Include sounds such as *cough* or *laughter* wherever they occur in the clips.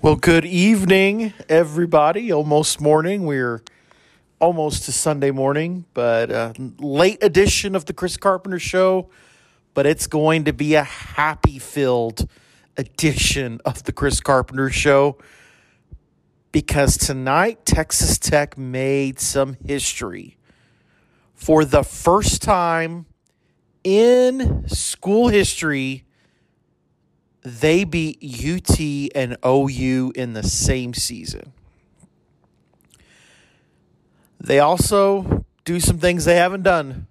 Well, good evening, everybody. Almost morning. We're almost to Sunday morning, but uh, late edition of the Chris Carpenter Show. But it's going to be a happy filled edition of the Chris Carpenter Show because tonight Texas Tech made some history. For the first time in school history, they beat UT and OU in the same season. They also do some things they haven't done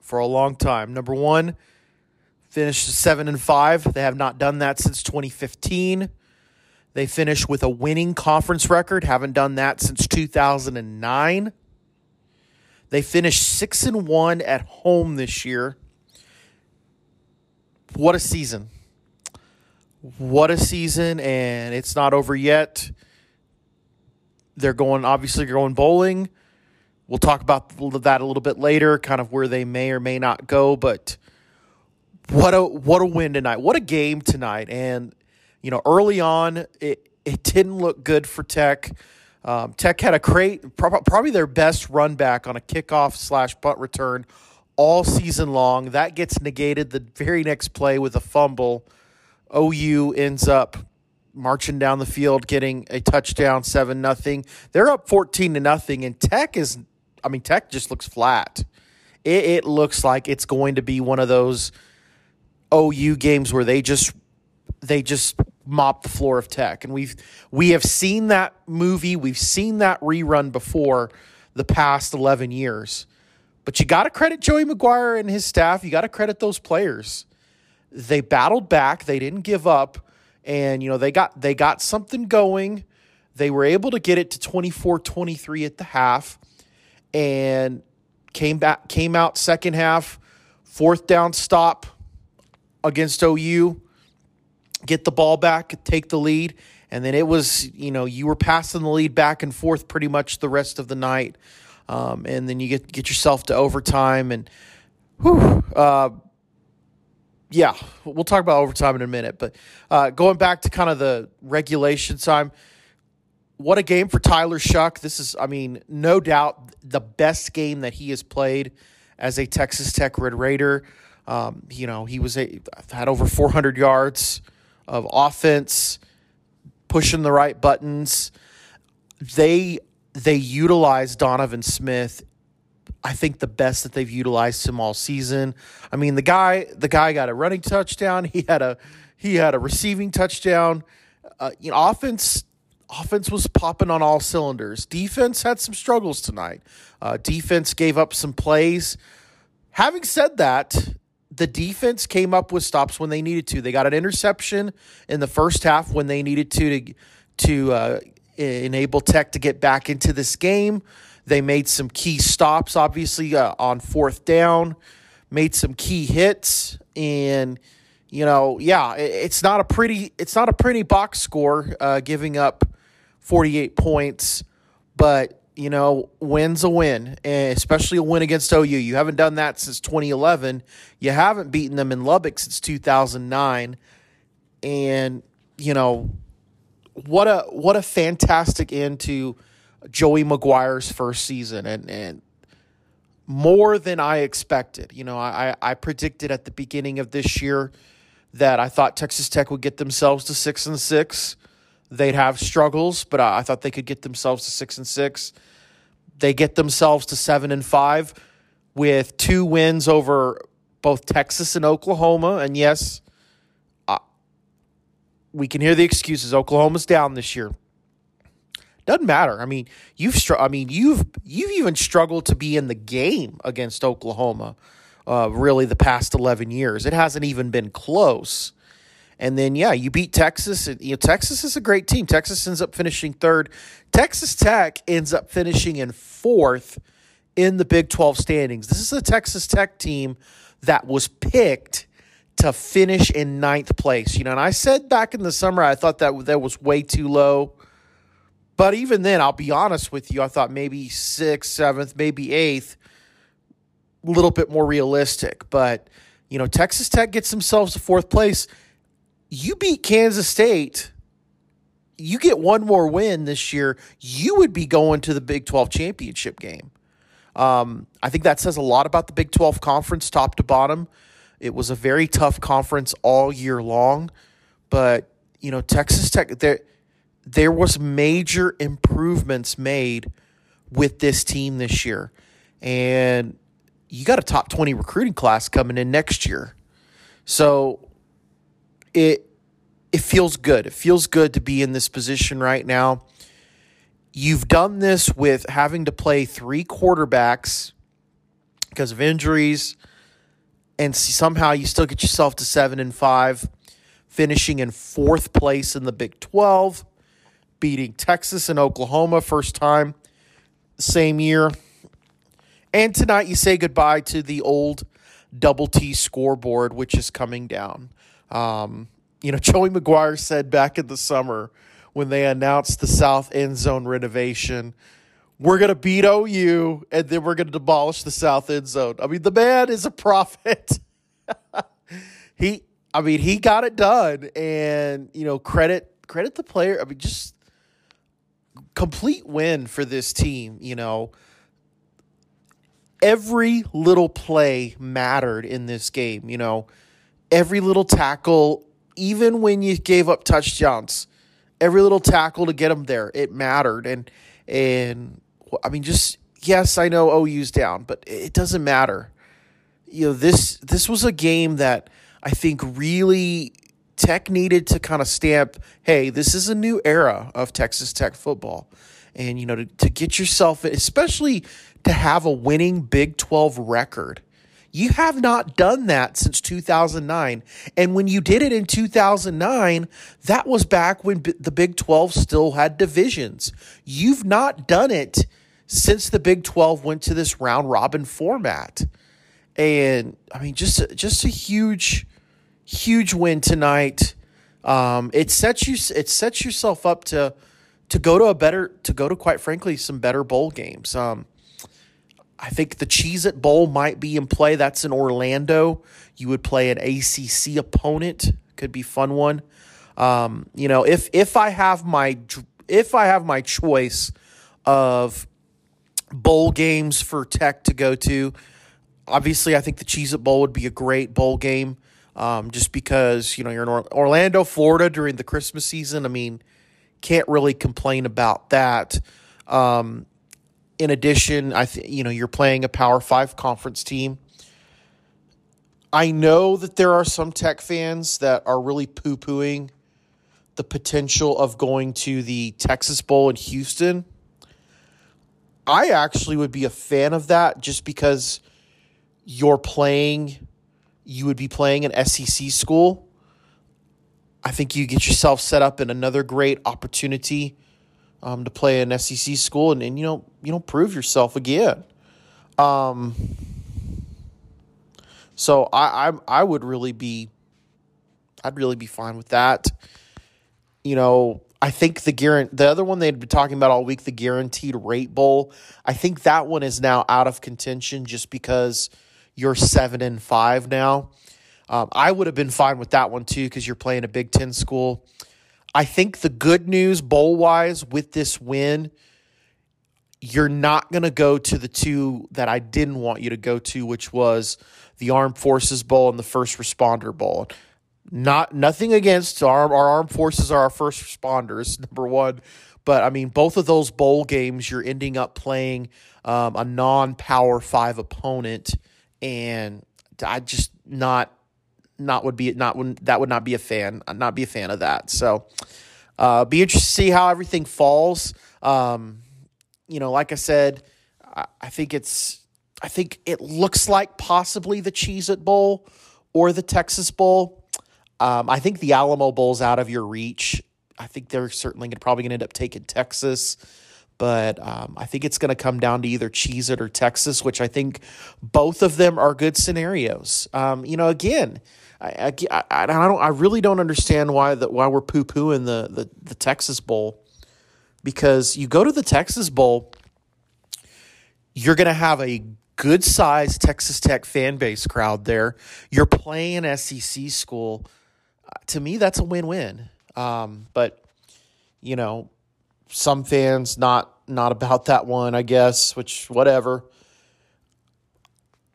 for a long time. Number one, finished seven and five. They have not done that since 2015. They finished with a winning conference record, haven't done that since 2009. They finished six and one at home this year. What a season! What a season, and it's not over yet. They're going, obviously, they're going bowling. We'll talk about that a little bit later, kind of where they may or may not go. But what a what a win tonight! What a game tonight! And you know, early on, it it didn't look good for Tech. Um, Tech had a great, probably their best run back on a kickoff slash punt return all season long. That gets negated the very next play with a fumble OU ends up marching down the field, getting a touchdown, seven nothing. They're up fourteen to nothing, and Tech is, I mean, Tech just looks flat. It, it looks like it's going to be one of those OU games where they just they just mop the floor of Tech, and we've we have seen that movie, we've seen that rerun before the past eleven years. But you got to credit Joey McGuire and his staff. You got to credit those players they battled back. They didn't give up, and you know they got they got something going. They were able to get it to 24-23 at the half, and came back came out second half, fourth down stop against OU, get the ball back, take the lead, and then it was you know you were passing the lead back and forth pretty much the rest of the night, um, and then you get get yourself to overtime and. Whew, uh, yeah, we'll talk about overtime in a minute. But uh, going back to kind of the regulation time, what a game for Tyler Shough. This is, I mean, no doubt the best game that he has played as a Texas Tech Red Raider. Um, you know, he was a, had over 400 yards of offense, pushing the right buttons. They they utilized Donovan Smith I think the best that they've utilized him all season. I mean, the guy the guy got a running touchdown. He had a he had a receiving touchdown. Uh, you know, offense offense was popping on all cylinders. Defense had some struggles tonight. Uh, defense gave up some plays. Having said that, the defense came up with stops when they needed to. They got an interception in the first half when they needed to to, to uh, enable Tech to get back into this game. They made some key stops, obviously, uh, on fourth down, made some key hits, and you know, yeah, it's not a pretty it's not a pretty box score, uh, giving up forty eight points, but you know, wins a win, especially a win against OU. You haven't done that since 2011. You haven't beaten them in Lubbock since 2009, and you know, what a what a fantastic end to Joey McGuire's first season and, and more than I expected. You know, I, I predicted at the beginning of this year that I thought Texas Tech would get themselves to six and six. They'd have struggles, but I, I thought they could get themselves to six and six. They get themselves to seven and five with two wins over both Texas and Oklahoma. And yes, we can hear the excuses. Oklahoma's down this year. Doesn't matter. I mean, you've str- I mean, you've you've even struggled to be in the game against Oklahoma. Uh, really, the past eleven years, it hasn't even been close. And then, yeah, you beat Texas. You know, Texas is a great team. Texas ends up finishing third. Texas Tech ends up finishing in fourth in the Big 12 standings. This is a Texas Tech team that was picked to finish in ninth place. You know, and I said back in the summer, I thought that that was way too low. But even then, I'll be honest with you, I thought maybe sixth, seventh, maybe eighth, a little bit more realistic. But, you know, Texas Tech gets themselves to fourth place. you beat Kansas State, you get one more win this year, you would be going to the Big 12 championship game. Um, I think that says a lot about the Big 12 conference, top to bottom. It was a very tough conference all year long, but you know Texas Tech there there was major improvements made with this team this year, and you got a top 20 recruiting class coming in next year. So it it feels good. It feels good to be in this position right now. You've done this with having to play three quarterbacks because of injuries, and somehow you still get yourself to seven and five, finishing in fourth place in the Big 12, beating Texas and Oklahoma first time same year. And tonight you say goodbye to the old double T scoreboard, which is coming down. Um, you know, *laughs* Joey McGuire said back in the summer when they announced the South End Zone renovation, we're going to beat OU and then we're going to demolish the South End Zone. I mean, the man is a prophet. *laughs* he, I mean, he got it done, and you know, credit credit the player. I mean, just complete win for this team. You know, every little play mattered in this game. You know, every little tackle, even when you gave up touchdowns every little tackle to get them there. It mattered, and and I mean, just yes, I know OU's down, but it doesn't matter. You know this this was a game that I think really Tech needed to kind of stamp, hey, this is a new era of Texas Tech football. And, you know, to, to get yourself, especially to have a winning Big 12 record, you have not done that since 2009. And when you did it in 2009, that was back when the Big 12 still had divisions. You've not done it since the Big 12 went to this round robin format. And I mean just just a huge huge win tonight. Um, it sets you it sets yourself up to to go to a better to go to quite frankly some better bowl games. Um, I think the Cheez It Bowl might be in play. That's in Orlando. You would play an ACC opponent. Could be fun one. Um, you know, if if I have my if I have my choice of bowl games for Tech to go to, obviously I think the Cheez It Bowl would be a great bowl game. Um, just because you know you're in Orlando, Florida during the Christmas season. I mean, can't really complain about that. Um, in addition, I think you know you're playing a Power Five conference team. I know that there are some Tech fans that are really poo pooing the potential of going to the Texas Bowl in Houston. I actually would be a fan of that just because you're playing, you would be playing an SEC school. I think you get yourself set up in another great opportunity um, to play an SEC school and, and you know you know prove yourself again. Um, so I, I I would really be I'd really be fine with that. You know, I think the guarant the other one they'd been talking about all week, the guaranteed rate bowl. I think that one is now out of contention just because you're seven and five now. Um, I would have been fine with that one too because you're playing a Big Ten school. I think the good news bowl wise with this win, you're not going to go to the two that I didn't want you to go to, which was the Armed Forces Bowl and the First Responder Bowl. Not nothing against our, our armed forces are our first responders, *laughs* number one. But I mean, both of those bowl games, you're ending up playing um, a non power five opponent. And I just not not would be not would that would not be a fan not be a fan of that. So uh, be interested to see how everything falls. Um, you know, like I said, I, I think it's I think it looks like possibly the Cheez It Bowl or the Texas Bowl. Um, I think the Alamo Bowl's out of your reach. I think they're certainly gonna, probably going to end up taking Texas, but um, I think it's going to come down to either Cheez It or Texas, which I think both of them are good scenarios. Um, you know, again, I, I, I, don't I really don't understand why that why we're poo pooing the, the the Texas Bowl because you go to the Texas Bowl, you're gonna have a good sized Texas Tech fan base crowd there. You're playing SEC school. to me, that's a win win. Um, but you know, some fans not not about that one, I guess. Which whatever.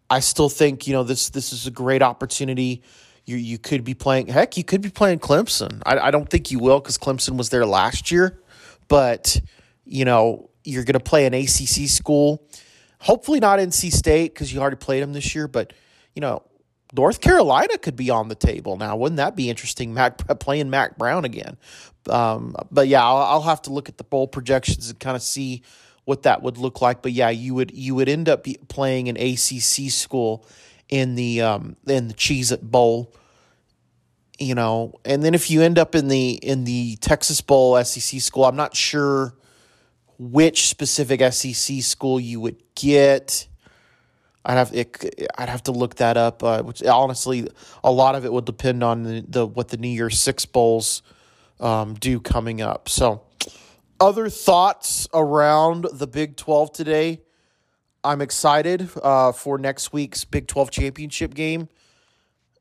I still think you know this this is a great opportunity. You you could be playing heck, you could be playing Clemson. I, I don't think you will because Clemson was there last year, but you know you're going to play an ACC school. Hopefully not NC State because you already played them this year, but you know North Carolina could be on the table now. Wouldn't that be interesting? Mack *laughs* playing Mack Brown again. Um, but yeah, I'll, I'll, have to look at the bowl projections and kind of see what that would look like. But yeah, you would you would end up playing an ACC school in the um, in the Cheez It Bowl. You know, and then if you end up in the in the Texas Bowl SEC school, I'm not sure which specific SEC school you would get. I'd have it, I'd have to look that up. Uh, which honestly, a lot of it would depend on the, the what the New Year's Six bowls um, do coming up. So, other thoughts around the Big Twelve today? I'm excited uh, for next week's Big Twelve championship game.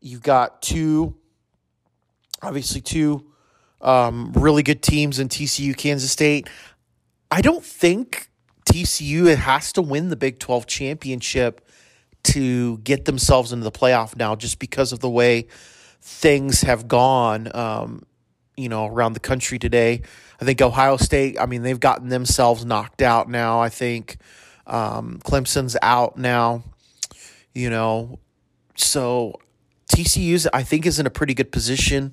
You've got two, obviously two um, really good teams in TCU, Kansas State. I don't think TCU has to win the Big 12 championship to get themselves into the playoff now just because of the way things have gone um, you know around the country today. I think ohio state i mean they've gotten themselves knocked out now i think. Um, clemson's out now you know. So tcu's i think is in a pretty good position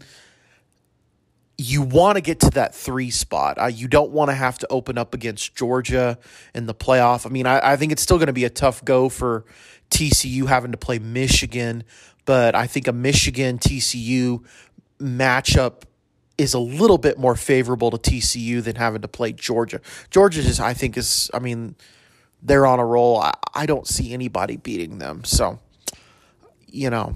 you want to get to that three spot. Uh, you don't want to have to open up against Georgia in the playoff. I mean, I, I think it's still going to be a tough go for TCU having to play Michigan, but I think a Michigan TCU matchup is a little bit more favorable to TCU than having to play Georgia. Georgia just, I think, is, I mean, they're on a roll. I, I don't see anybody beating them. So, you know,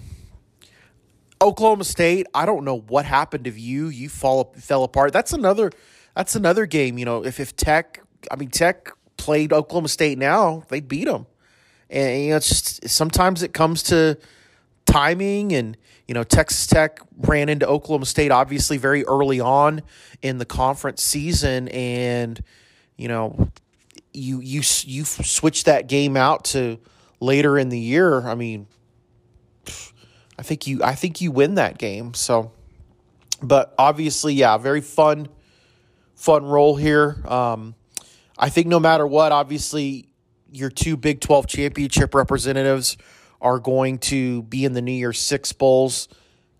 Oklahoma State, I don't know what happened to you. You fall fell apart. That's another that's another game, you know, if if Tech, I mean Tech played Oklahoma State now, they beat them. And you know, it's just sometimes it comes to timing and you know Texas Tech ran into Oklahoma State obviously very early on in the conference season and you know you you you switch that game out to later in the year I mean I think you I think you win that game so but obviously yeah very fun fun role here um, I think no matter what obviously your two Big 12 championship representatives are going to be in the New Year's Six bowls.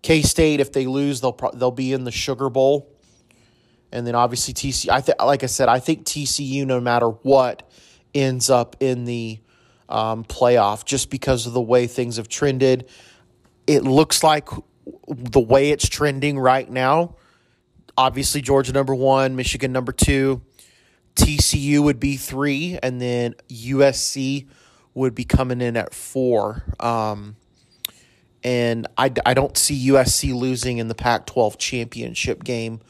K State, if they lose, they'll pro- they'll be in the Sugar Bowl, and then obviously TCU. I think, like I said, I think TCU, no matter what, ends up in the um, playoff just because of the way things have trended. It looks like the way it's trending right now. Obviously, Georgia number one, Michigan number two. TCU would be three, and then USC would be coming in at four. Um, and I, I don't see USC losing in the Pac 12 championship game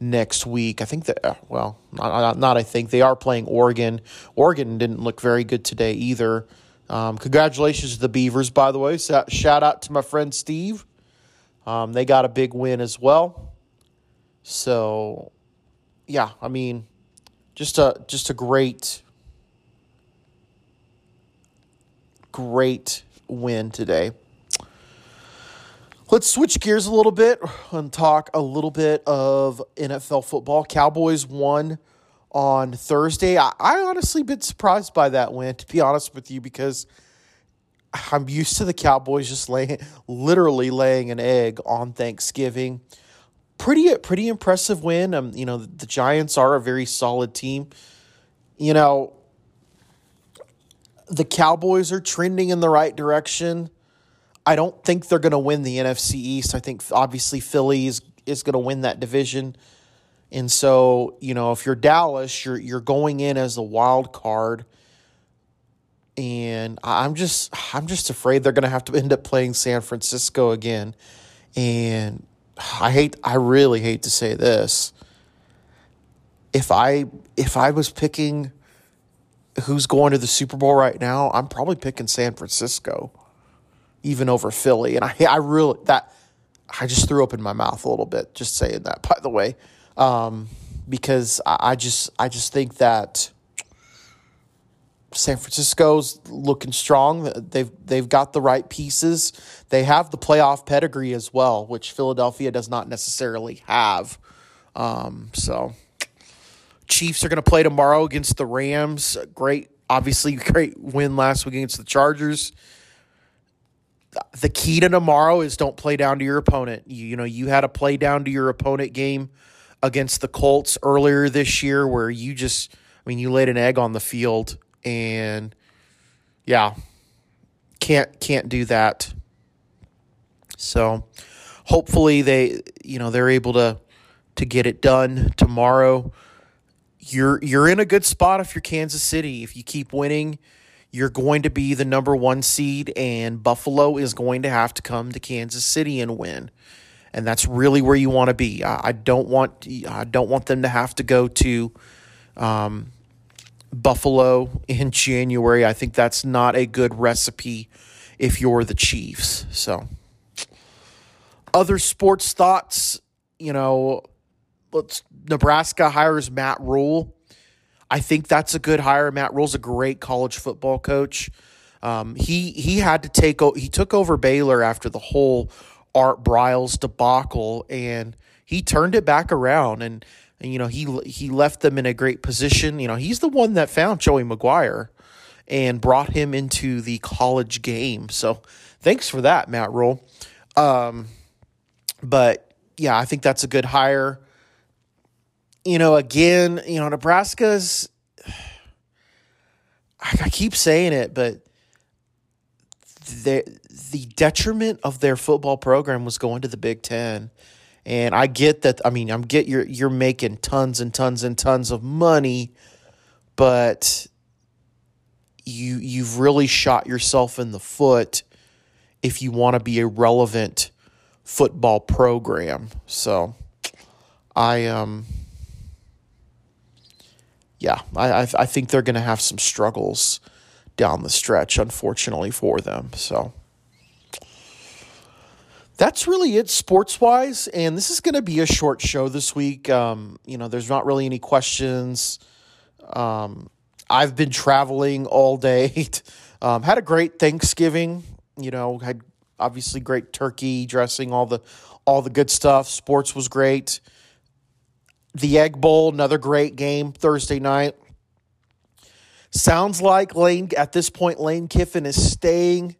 next week. I think that, uh, well, not, not, I think, they are playing Oregon. Oregon didn't look very good today either. Um, congratulations to the Beavers, by the way. shout out to my friend Steve. Um, they got a big win as well. So, yeah, I mean, just a just a great great win today. Let's switch gears a little bit and talk a little bit of NFL football. Cowboys won on Thursday. I, I honestly been surprised by that win, to be honest with you, because I'm used to the Cowboys just laying literally laying an egg on Thanksgiving pretty pretty impressive win. Um, you know, the, the Giants are a very solid team. You know, the Cowboys are trending in the right direction. I don't think they're going to win the NFC East. I think obviously Philly is, is going to win that division. And so, you know, if you're Dallas, you're you're going in as a wild card. And I'm just I'm just afraid they're going to have to *laughs* end up playing San Francisco again. And I hate I really hate to say this. If I if I was picking who's going to the Super Bowl right now, I'm probably picking San Francisco even over Philly. And I I really that I just threw up in my mouth a little bit just saying that, by the way, um, because I, just I just think that San Francisco's looking strong. They've they've got the right pieces. They have the playoff pedigree as well, which Philadelphia does not necessarily have. Um, so, Chiefs are going to play tomorrow against the Rams. Great, obviously, *laughs* great win last week against the Chargers. The key to tomorrow is don't play down to your opponent. You, you know, you had a play down to your opponent game against the Colts earlier this year where you just, I mean, you laid an egg on the field and yeah, can't can't do that. So hopefully they you know they're able to to get it done tomorrow. You're you're in a good spot if you're Kansas City. If you keep winning, you're going to be the number 1 seed and Buffalo is going to have to come to Kansas City and win. And that's really where you want to be. I, I don't want I don't want them to have to go to um, Buffalo in January. I think that's not a good recipe if you're the Chiefs. So, other sports thoughts, you know, let's Nebraska hires Matt Rhule. I think that's a good hire. Matt Rhule's a great college football coach. Um, he he had to take he took over Baylor after the whole Art Briles debacle, and he turned it back around. And and, you know, he he left them in a great position. You know, he's the one that found Joey McGuire and brought him into the college game. So thanks for that, Matt Rhule. Um, but yeah, I think that's a good hire. You know, again, you know, Nebraska's. *sighs* I keep saying it, but the the detriment of their football program was going to the Big Ten. And I get that. I mean, I'm get you're you're making tons and tons and tons of money, but you you've really shot yourself in the foot if you want to be a relevant football program. So, I um, yeah, I I, I think they're going to have some struggles down the stretch, unfortunately for them. So that's really it sports wise. And this is going to be a short show this week. Um, you know, there's not really any questions. Um, I've been traveling all day. *laughs* um, had a great Thanksgiving. You know, had obviously great turkey dressing, all the all the good stuff. Sports was great. The Egg Bowl, another great game Thursday night. Sounds like Lane at this point Lane Kiffin is staying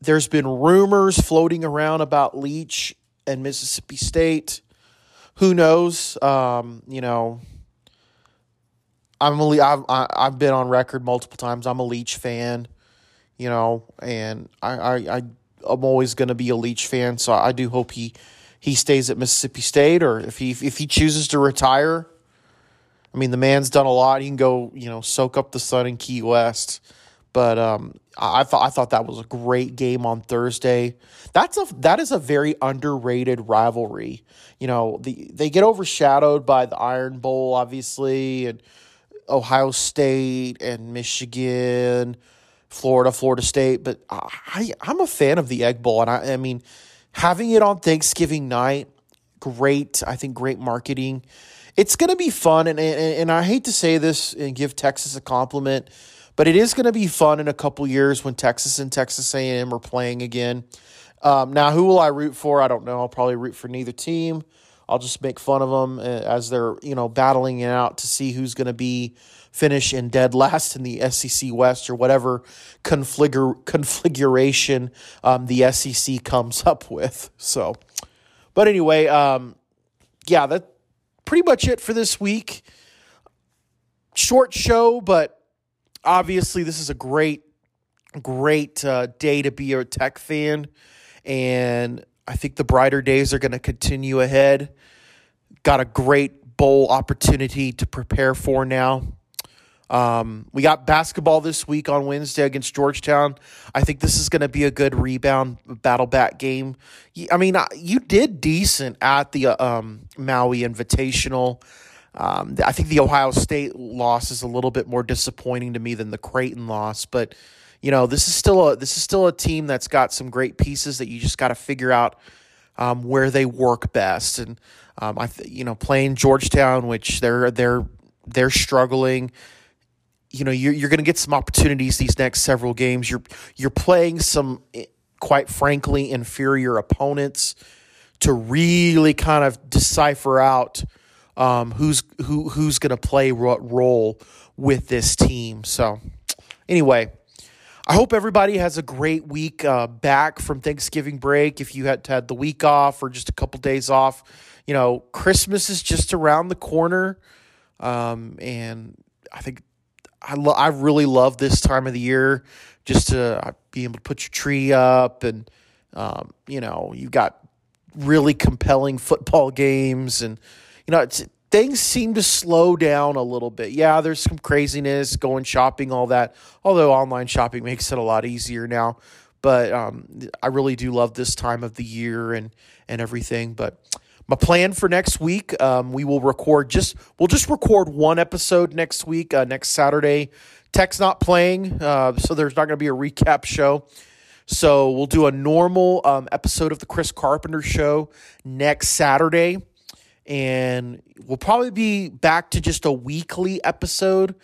there's been rumors floating around about Leach and Mississippi State. Who knows? Um, you know, I'm a, I've I've been on record multiple times. I'm a Leach fan, you know, and I I, I I'm always going to be a Leach fan. So I do hope he he stays at Mississippi State, or if he if he chooses to retire. I mean, the man's done a lot. He can go, you know, soak up the sun in Key West. But um, I thought I thought that was a great game on Thursday. That's a that is a very underrated rivalry. You know, the they get overshadowed by the Iron Bowl, obviously, and Ohio State and Michigan, Florida, Florida State. But I I'm a fan of the Egg Bowl, and I I mean, having it on Thanksgiving night, great. I think great marketing. It's gonna be fun, and and, and I hate to say this and give Texas a compliment but it is going to be fun in a couple years when Texas and Texas A&M are playing again. Um, now, who will I root for? I don't know. I'll probably root for neither team. I'll just make fun of them uh, as they're you know battling it out to see who's going to be finish and dead last in the SEC West or whatever configuration um, the SEC comes up with. So, but anyway, um, yeah, that pretty much it for this week. Short show, but obviously, this is a great, great uh, day to be a tech fan. And I think the brighter days are going to continue ahead. Got a great bowl opportunity to prepare for now. Um, we got basketball this week on Wednesday against Georgetown. I think this is going to be a good rebound battle back game. I mean, you did decent at the um, Maui Invitational. Um, I think the Ohio State loss is a little bit more disappointing to me than the Creighton loss, but you know, this is still a this is still a team that's got some great pieces that you just got to figure out um, where they work best. And um, I, th- you know, playing Georgetown, which they're they're they're struggling. You know, you're you're going to get some opportunities these next several games. You're you're playing some, eh, quite frankly, inferior opponents to really kind of decipher out um, who's who who's going to play what role with this team. So, anyway, I hope everybody has a great week uh, back from Thanksgiving break. If you had had the week off or just a couple days off, you know, Christmas is just around the corner, um, and I think I lo- I really love this time of the year just to uh, be able to put your tree up and um, you know you've got really compelling football games and you know things seem to slow down a little bit. Yeah, there's some craziness going shopping, all that. Although online shopping makes it a lot easier now. But um, I really do love this time of the year and and everything. But my plan for next week, um, we will record just we'll just record one episode next week, uh, next Saturday. Tech's not playing, uh, so there's not going to be a recap show. So we'll do a normal um, episode of the Chris Carpenter Show next Saturday and we'll probably be back to just a weekly episode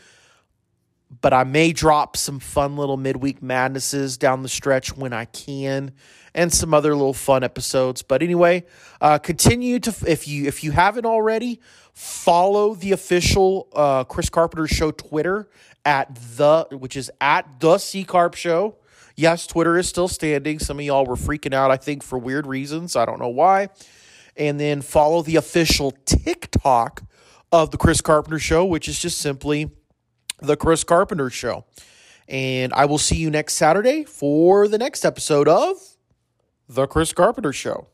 but I may drop some fun little midweek madnesses down the stretch when I can, and some other little fun episodes. But anyway, uh, continue to if you if you haven't already, follow the official uh, Chris Carpenter Show Twitter at the which is at the C Carp Show. Yes, Twitter is still standing. Some of y'all were freaking out, I think, for weird reasons. I don't know why and then follow the official TikTok of the Chris Carpenter Show, which is just simply the Chris Carpenter Show. And I will see you next Saturday for the next episode of The Chris Carpenter Show.